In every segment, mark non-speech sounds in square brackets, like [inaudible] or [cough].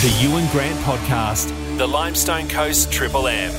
The Ewan Grant Podcast, the Limestone Coast Triple M.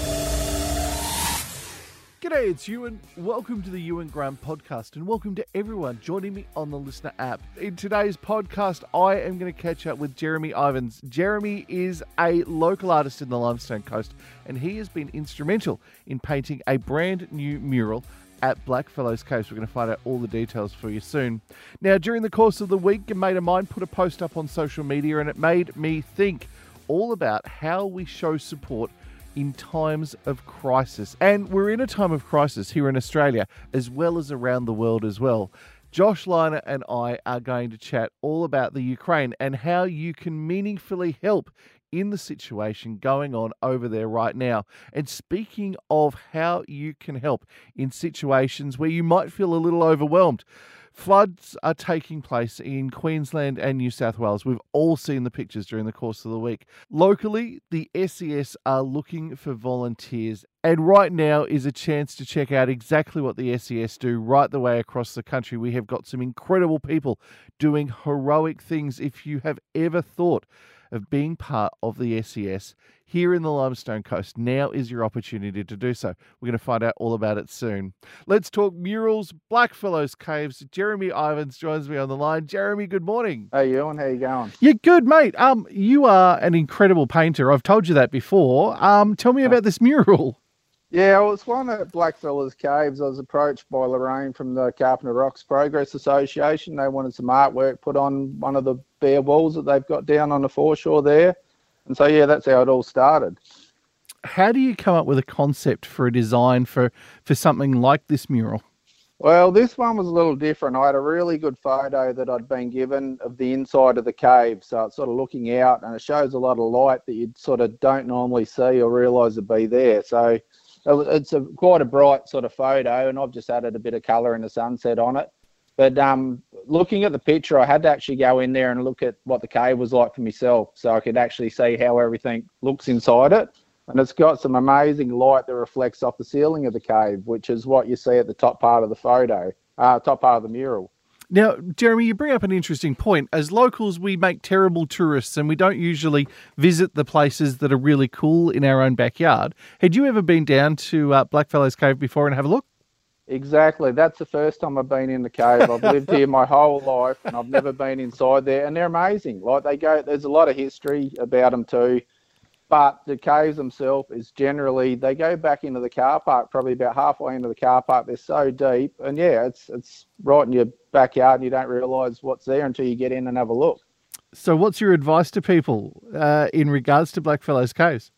G'day, it's Ewan. Welcome to the Ewan Grant podcast, and welcome to everyone joining me on the LiSTNR app. In today's podcast, I am going to catch up with Jeremy Ivans. Jeremy is a local artist in the Limestone Coast, and he has been instrumental in painting a brand new mural at Blackfellows Caves. We're going to find out all the details for you soon. Now, during the course of the week, a mate of mine put a post up on social media and it made me think all about how we show support in times of crisis. And we're in a time of crisis here in Australia as well as around the world as well. Josh Liner and I are going to chat all about the Ukraine and how you can meaningfully help in the situation going on over there right now. And speaking of how you can help in situations where you might feel a little overwhelmed, Floods are taking place in Queensland and New South Wales. We've all seen the pictures during the course of the week. Locally, the SES are looking for volunteers, and right now is a chance to check out exactly what the SES do right the way across the country. We have got some incredible people doing heroic things. If you have ever thought of being part of the SES here in the Limestone Coast. Now is your opportunity to do so. We're going to find out all about it soon. Let's talk murals, Blackfellows Caves. Jeremy Ivans joins me on the line. Jeremy, good morning. Hey, Ewan, how are you going? Yeah, good, mate. Um, you are an incredible painter. I've told you that before. Um, tell me about this mural. Yeah, well, was one at Blackfellows Caves. I was approached by Lorraine from the Carpenter Rocks Progress Association. They wanted some artwork put on one of the bare walls that they've got down on the foreshore there. And so, yeah, that's how it all started. How do you come up with a concept for a design for, for something like this mural? Well, this one was a little different. I had a really good photo that I'd been given of the inside of the cave. So it's sort of looking out and it shows a lot of light that you sort of don't normally see or realise would be there. So it's a quite a bright sort of photo, and I've just added a bit of colour in the sunset on it. But um, looking at the picture, I had to actually go in there and look at what the cave was like for myself, so I could actually see how everything looks inside it. And it's got some amazing light that reflects off the ceiling of the cave, which is what you see at the top part of the photo, uh, top part of the mural. Now, Jeremy, you bring up an interesting point. As locals, we make terrible tourists and we don't usually visit the places that are really cool in our own backyard. Had you ever been down to uh, Blackfellows Cave before and have a look? Exactly. That's the first time I've been in the cave. I've lived here my whole life and I've never been inside there. And they're amazing. Like they go, there's a lot of history about them too. But the caves themselves is generally they go back into the car park, probably about halfway into the car park. They're so deep, and yeah, it's it's right in your backyard, and you don't realise what's there until you get in and have a look. So, what's your advice to people uh, in regards to Blackfellows Caves?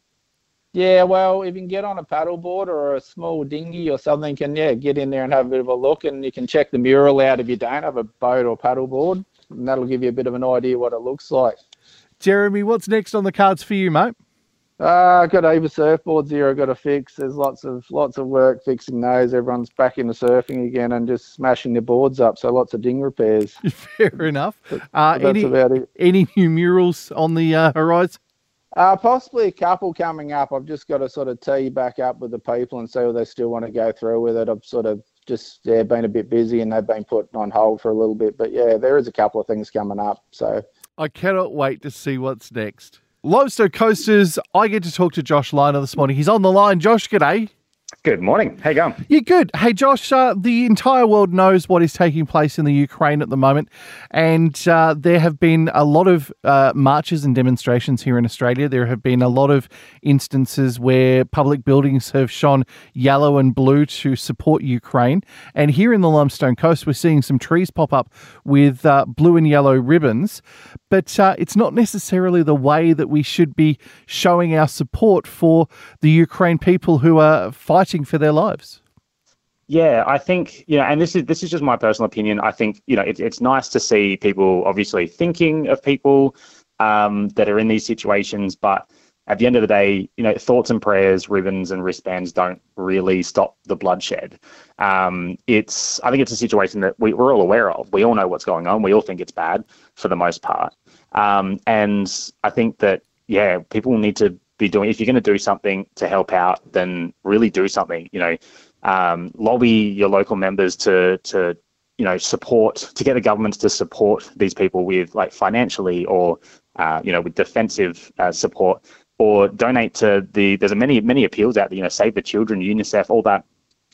Yeah, well, if you can get on a paddleboard or a small dinghy or something, can yeah get in there and have a bit of a look, and you can check the mural out if you don't have a boat or paddleboard, and that'll give you a bit of an idea what it looks like. Jeremy, what's next on the cards for you, mate? Uh, I've got over surfboards here. I've got to fix. There's lots of lots of work fixing those. Everyone's back into surfing again and just smashing their boards up. So lots of ding repairs. [laughs] Fair enough. Uh, any, any new murals on the uh, horizon? Uh, possibly a couple coming up. I've just got to sort of tee back up with the people and see if they still want to go through with it. I've sort of just yeah been a bit busy and they've been put on hold for a little bit. But yeah, there is a couple of things coming up. So I cannot wait to see what's next. Limestone Coasters, I get to talk to Josh Liner this morning. He's on the line. Josh, g'day. Good morning. How you going? Yeah, good. Hey, Josh, uh, the entire world knows what is taking place in the Ukraine at the moment, and uh, there have been a lot of uh, marches and demonstrations here in Australia. There have been a lot of instances where public buildings have shone yellow and blue to support Ukraine. And here in the Limestone Coast, we're seeing some trees pop up with uh, blue and yellow ribbons, but uh, it's not necessarily the way that we should be showing our support for the Ukraine people who are fighting fighting for their lives. Yeah, I think you know, and this is this is just my personal opinion. I think you know, it, it's nice to see people obviously thinking of people um, that are in these situations, but at the end of the day, you know, thoughts and prayers, ribbons and wristbands don't really stop the bloodshed. Um, it's, I think it's a situation that we, are all aware of. We all know what's going on. We all think it's bad for the most part. Um, and I think that, yeah, people need to be doing. If you're going to do something to help out, then really do something. You know, um, lobby your local members to to you know support to get the governments to support these people with like financially or uh, you know, with defensive uh, support, or donate to the. There's a many many appeals out there. You know, Save the Children, UNICEF, all that.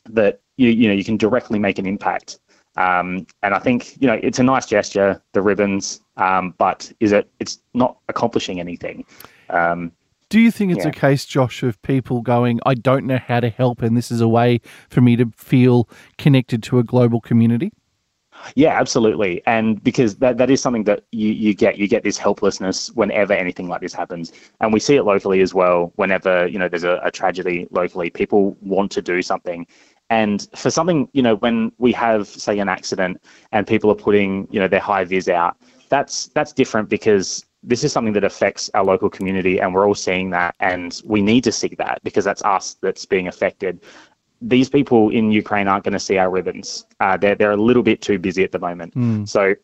That you you know you can directly make an impact. Um, and I think you know it's a nice gesture, the ribbons, um, but is it? It's not accomplishing anything. Um, Do you think it's Yeah. a case, Josh, of people going, I don't know how to help, and this is a way for me to feel connected to a global community? Yeah, absolutely. And because that, that is something that you, you get, you get this helplessness whenever anything like this happens. And we see it locally as well. Whenever, you know, there's a, a tragedy locally, people want to do something. And for something, you know, when we have, say, an accident and people are putting, you know, their high vis out, that's that's different because this is something that affects our local community and we're all seeing that and we need to see that because that's us that's being affected these people in Ukraine aren't going to see our ribbons. Uh, they're they're a little bit too busy at the moment. So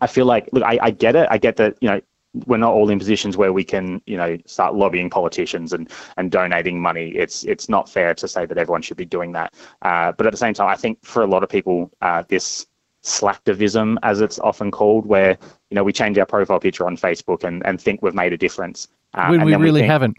I feel like look, I, I get it. I get that you know we're not all in positions where we can you know start lobbying politicians and and donating money. It's it's not fair to say that everyone should be doing that. Uh, but at the same time, I think for a lot of people, uh, this slacktivism, as it's often called, where you know we change our profile picture on Facebook and, and think we've made a difference. Uh, when and we really think- haven't.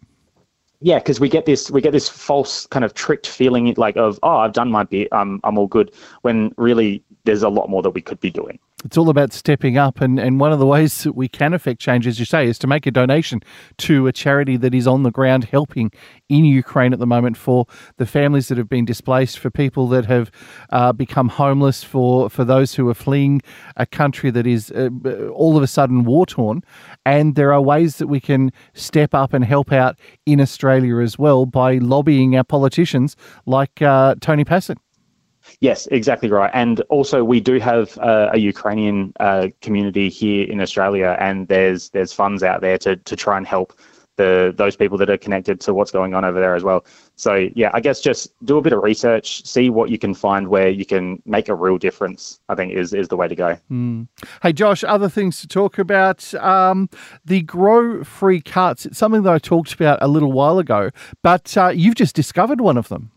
yeah, because we get this we get this false kind of tricked feeling like of oh I've done my bit I'm I'm all good when really there's a lot more that we could be doing. It's all about stepping up. And, and one of the ways that we can affect change, as you say, is to make a donation to a charity that is on the ground helping in Ukraine at the moment for the families that have been displaced, for people that have uh, become homeless, for, for those who are fleeing a country that is uh, all of a sudden war torn. And there are ways that we can step up and help out in Australia as well by lobbying our politicians like uh, Tony Pasin. Yes, exactly right. And also, we do have uh, a Ukrainian uh, community here in Australia, and there's there's funds out there to to try and help the those people that are connected to what's going on over there as well. So yeah, I guess just do a bit of research, see what you can find where you can make a real difference. I think is is the way to go. Hey, Josh, other things to talk about. Um, the grow free carts. It's something that I talked about a little while ago, but uh, you've just discovered one of them.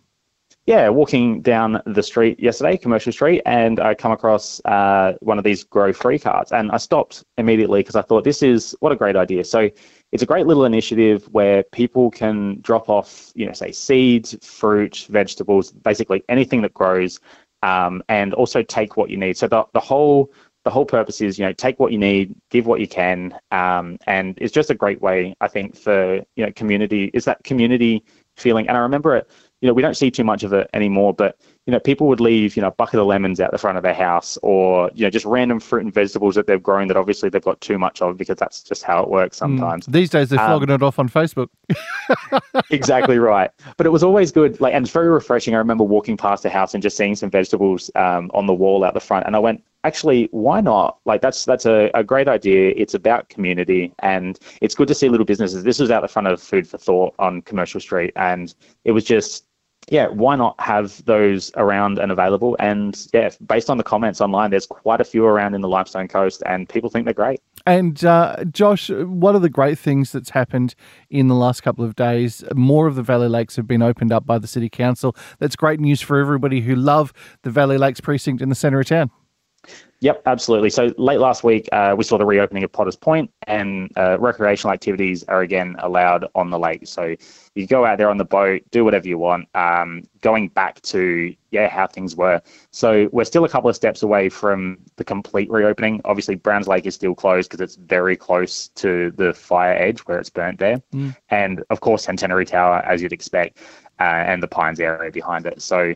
Yeah, walking down the street yesterday, Commercial Street, and I come across uh, one of these grow free carts, and I stopped immediately because I thought this is what a great idea. So it's a great little initiative where people can drop off, you know, say seeds, fruit, vegetables, basically anything that grows, um, and also take what you need. So the the whole the whole purpose is, you know, take what you need, give what you can, um, and it's just a great way, I think, for you know, community. Is that community feeling? And I remember it you know, we don't see too much of it anymore, but, you know, people would leave, you know, a bucket of lemons out the front of their house or, you know, just random fruit and vegetables that they've grown that obviously they've got too much of because that's just how it works sometimes. These days, they're Um, flogging it off on Facebook. [laughs] exactly right. But it was always good, like, and it's very refreshing. I remember walking past the house and just seeing some vegetables um, on the wall out the front, and I went, actually, why not? Like, that's that's a, a great idea. It's about community, and it's good to see little businesses. This was out the front of Food for Thought on Commercial Street, and it was just. Yeah, why not have those around and available? And yeah, based on the comments online, there's quite a few around in the Limestone Coast, and people think they're great. And uh, Josh, one of the great things that's happened in the last couple of days, more of the Valley Lakes have been opened up by the City Council. That's great news for everybody who love the Valley Lakes precinct in the centre of town. Yep, absolutely. So late last week, uh, we saw the reopening of Potters Point, and uh, recreational activities are again allowed on the lake. So you go out there on the boat, do whatever you want. Um, going back to yeah, how things were. So we're still a couple of steps away from the complete reopening. Obviously, Browns Lake is still closed because it's very close to the fire edge where it's burnt there, and of course Centenary Tower, as you'd expect, uh, and the Pines area behind it. So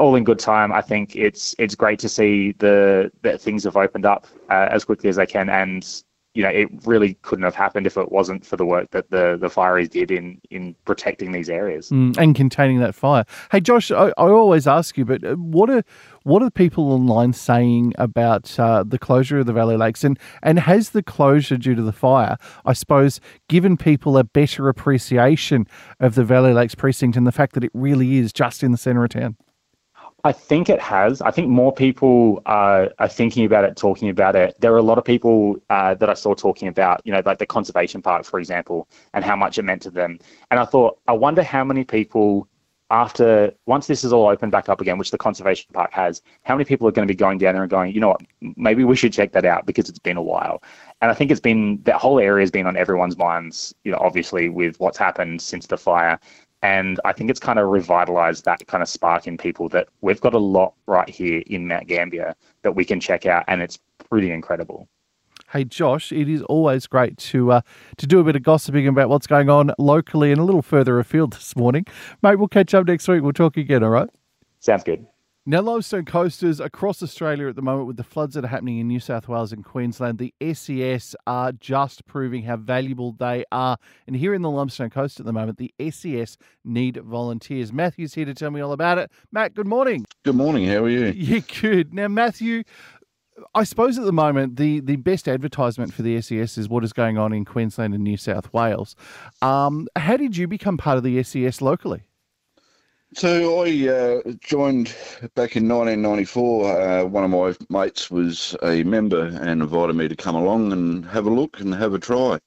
all in good time. I think it's it's great to see the that things have opened up uh, as quickly as they can, and you know it really couldn't have happened if it wasn't for the work that the the fireys did in in protecting these areas. Mm, and containing that fire. Hey, Josh, I, I always ask you, but uh, what are what are people online saying about uh, the closure of the Valley Lakes, and and has the closure due to the fire, I suppose, given people a better appreciation of the Valley Lakes precinct and the fact that it really is just in the centre of town? I think it has. I think more people are, are thinking about it, talking about it. There are a lot of people uh, that I saw talking about, you know, like the conservation park, for example, and how much it meant to them. And I thought, I wonder how many people after once this is all opened back up again, which the conservation park has, how many people are going to be going down there and going, you know what, maybe we should check that out because it's been a while. And I think it's been that whole area has been on everyone's minds, you know, obviously with what's happened since the fire. And I think it's kind of revitalized that kind of spark in people that we've got a lot right here in Mount Gambier that we can check out, and it's pretty incredible. Hey Josh, it is always great to uh, to do a bit of gossiping about what's going on locally and a little further afield this morning, mate. We'll catch up next week. We'll talk again. All right. Sounds good. Now, limestone coasters across Australia at the moment, with the floods that are happening in New South Wales and Queensland, the SES are just proving how valuable they are. And here in the limestone coast at the moment, the SES need volunteers. Matthew's here to tell me all about it. Matt, good morning. Good morning. How are you? [laughs] Yeah, good. Now, Matthew, I suppose at the moment the, the best advertisement for the SES is what is going on in Queensland and New South Wales. Um, how did you become part of the SES locally? So I uh, joined back in 1994. Uh, one of my mates was a member and invited me to come along and have a look and have a try.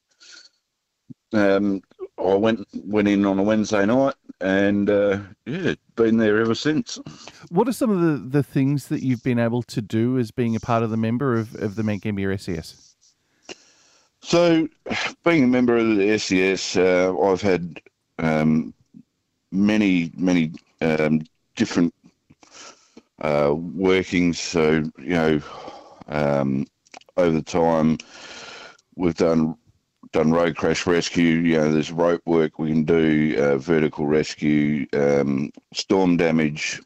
Um, I went went in on a Wednesday night and uh, yeah, been there ever since. What are some of the, the things that you've been able to do as being a part of the member of, of the Mount Gambier SES? So, being a member of the SES, uh, I've had um, many, many um, different uh, workings. So, you know, um, over time, we've done done road crash rescue. You know, there's rope work we can do, uh, vertical rescue, um, storm damage,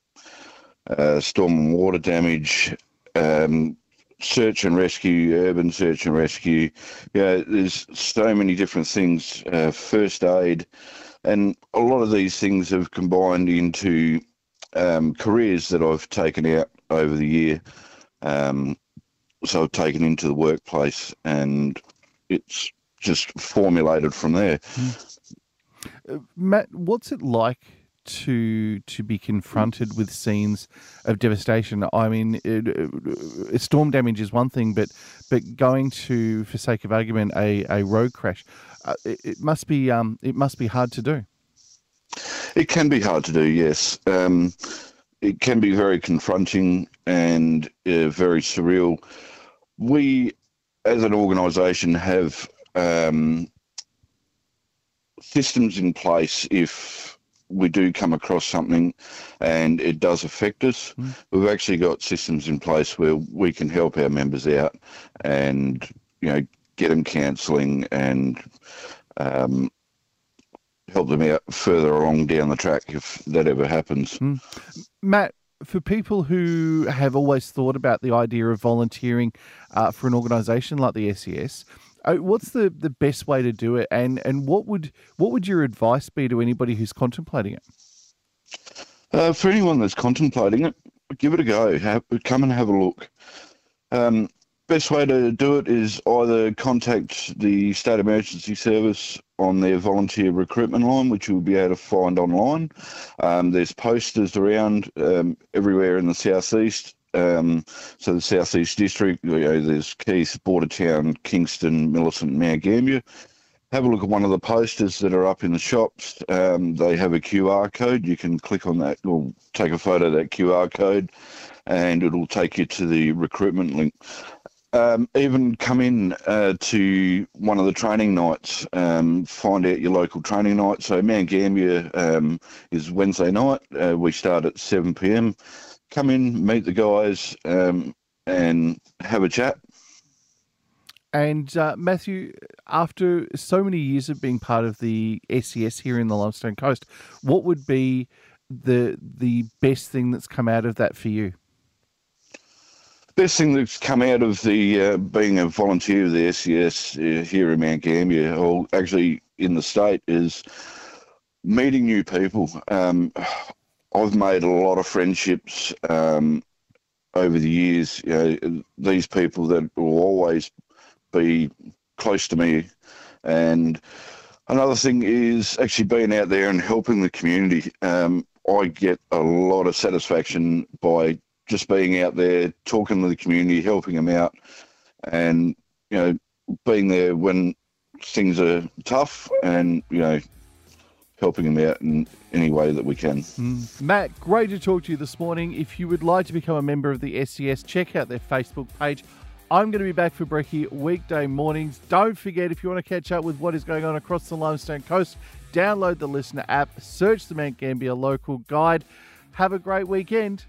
uh, storm and water damage, um, search and rescue, urban search and rescue. Yeah, there's so many different things. Uh, first aid. And a lot of these things have combined into um, careers that I've taken out over the year. Um, so I've taken into the workplace, and it's just formulated from there. Uh, Matt, what's it like to to be confronted with scenes of devastation? I mean, it, it, storm damage is one thing, but but going to, for sake of argument, a, a road crash, uh, it, it, must be um, it must be hard to do. It can be hard to do, yes. Um, it can be very confronting and uh, very surreal. We, as an organisation, have um, systems in place if we do come across something and it does affect us. Mm. We've actually got systems in place where we can help our members out and you know get them counselling and um, help them out further along down the track if that ever happens. Mm. Matt, for people who have always thought about the idea of volunteering uh, for an organisation like the SES, uh, what's the, the best way to do it, and and what would what would your advice be to anybody who's contemplating it? Uh, for anyone that's contemplating it, give it a go. Have, come and have a look. Um, best way to do it is either contact the State Emergency Service on their volunteer recruitment line, which you'll be able to find online. Um, there's posters around um, everywhere in the southeast. Um, so the southeast district, you know, there's Keith, Bordertown, Kingston, Millicent, Mount Gambier. Have a look at one of the posters that are up in the shops. Um, they have a QR code. You can click on that or take a photo of that QR code and it'll take you to the recruitment link um, even come in uh, to one of the training nights, um, find out your local training night. So Mount Gambier um, is Wednesday night. Uh, we start at 7 p.m. Come in, meet the guys, um, and have a chat. And uh, Matthew, after so many years of being part of the SES here in the Limestone Coast, what would be the the best thing that's come out of that for you? Best thing that's come out of the uh, being a volunteer of the SES uh, here in Mount Gambier, or actually in the state, is meeting new people. Um, I've made a lot of friendships um, over the years. You know, these people that will always be close to me, and another thing is actually being out there and helping the community. Um, I get a lot of satisfaction by just being out there, talking to the community, helping them out, and you know, being there when things are tough, and you know, helping them out in any way that we can. Hmm. Matt, great to talk to you this morning. If you would like to become a member of the SCS, check out their Facebook page. I'm going to be back for Brekkie weekday mornings. Don't forget, if you want to catch up with what is going on across the Limestone Coast, download the LiSTNR app, search the Mount Gambier local guide. Have a great weekend.